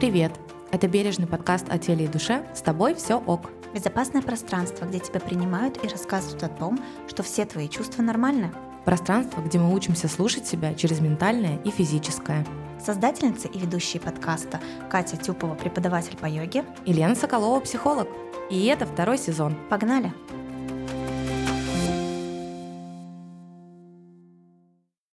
Привет! Это бережный подкаст о теле и душе. С тобой все ок. Безопасное пространство, где тебя принимают и рассказывают о том, что все твои чувства нормальны. Пространство, где мы учимся слушать себя через ментальное и физическое. Создательница и ведущие подкаста Катя Тюпова, преподаватель по йоге. И Лена Соколова, психолог. И это второй сезон. Погнали!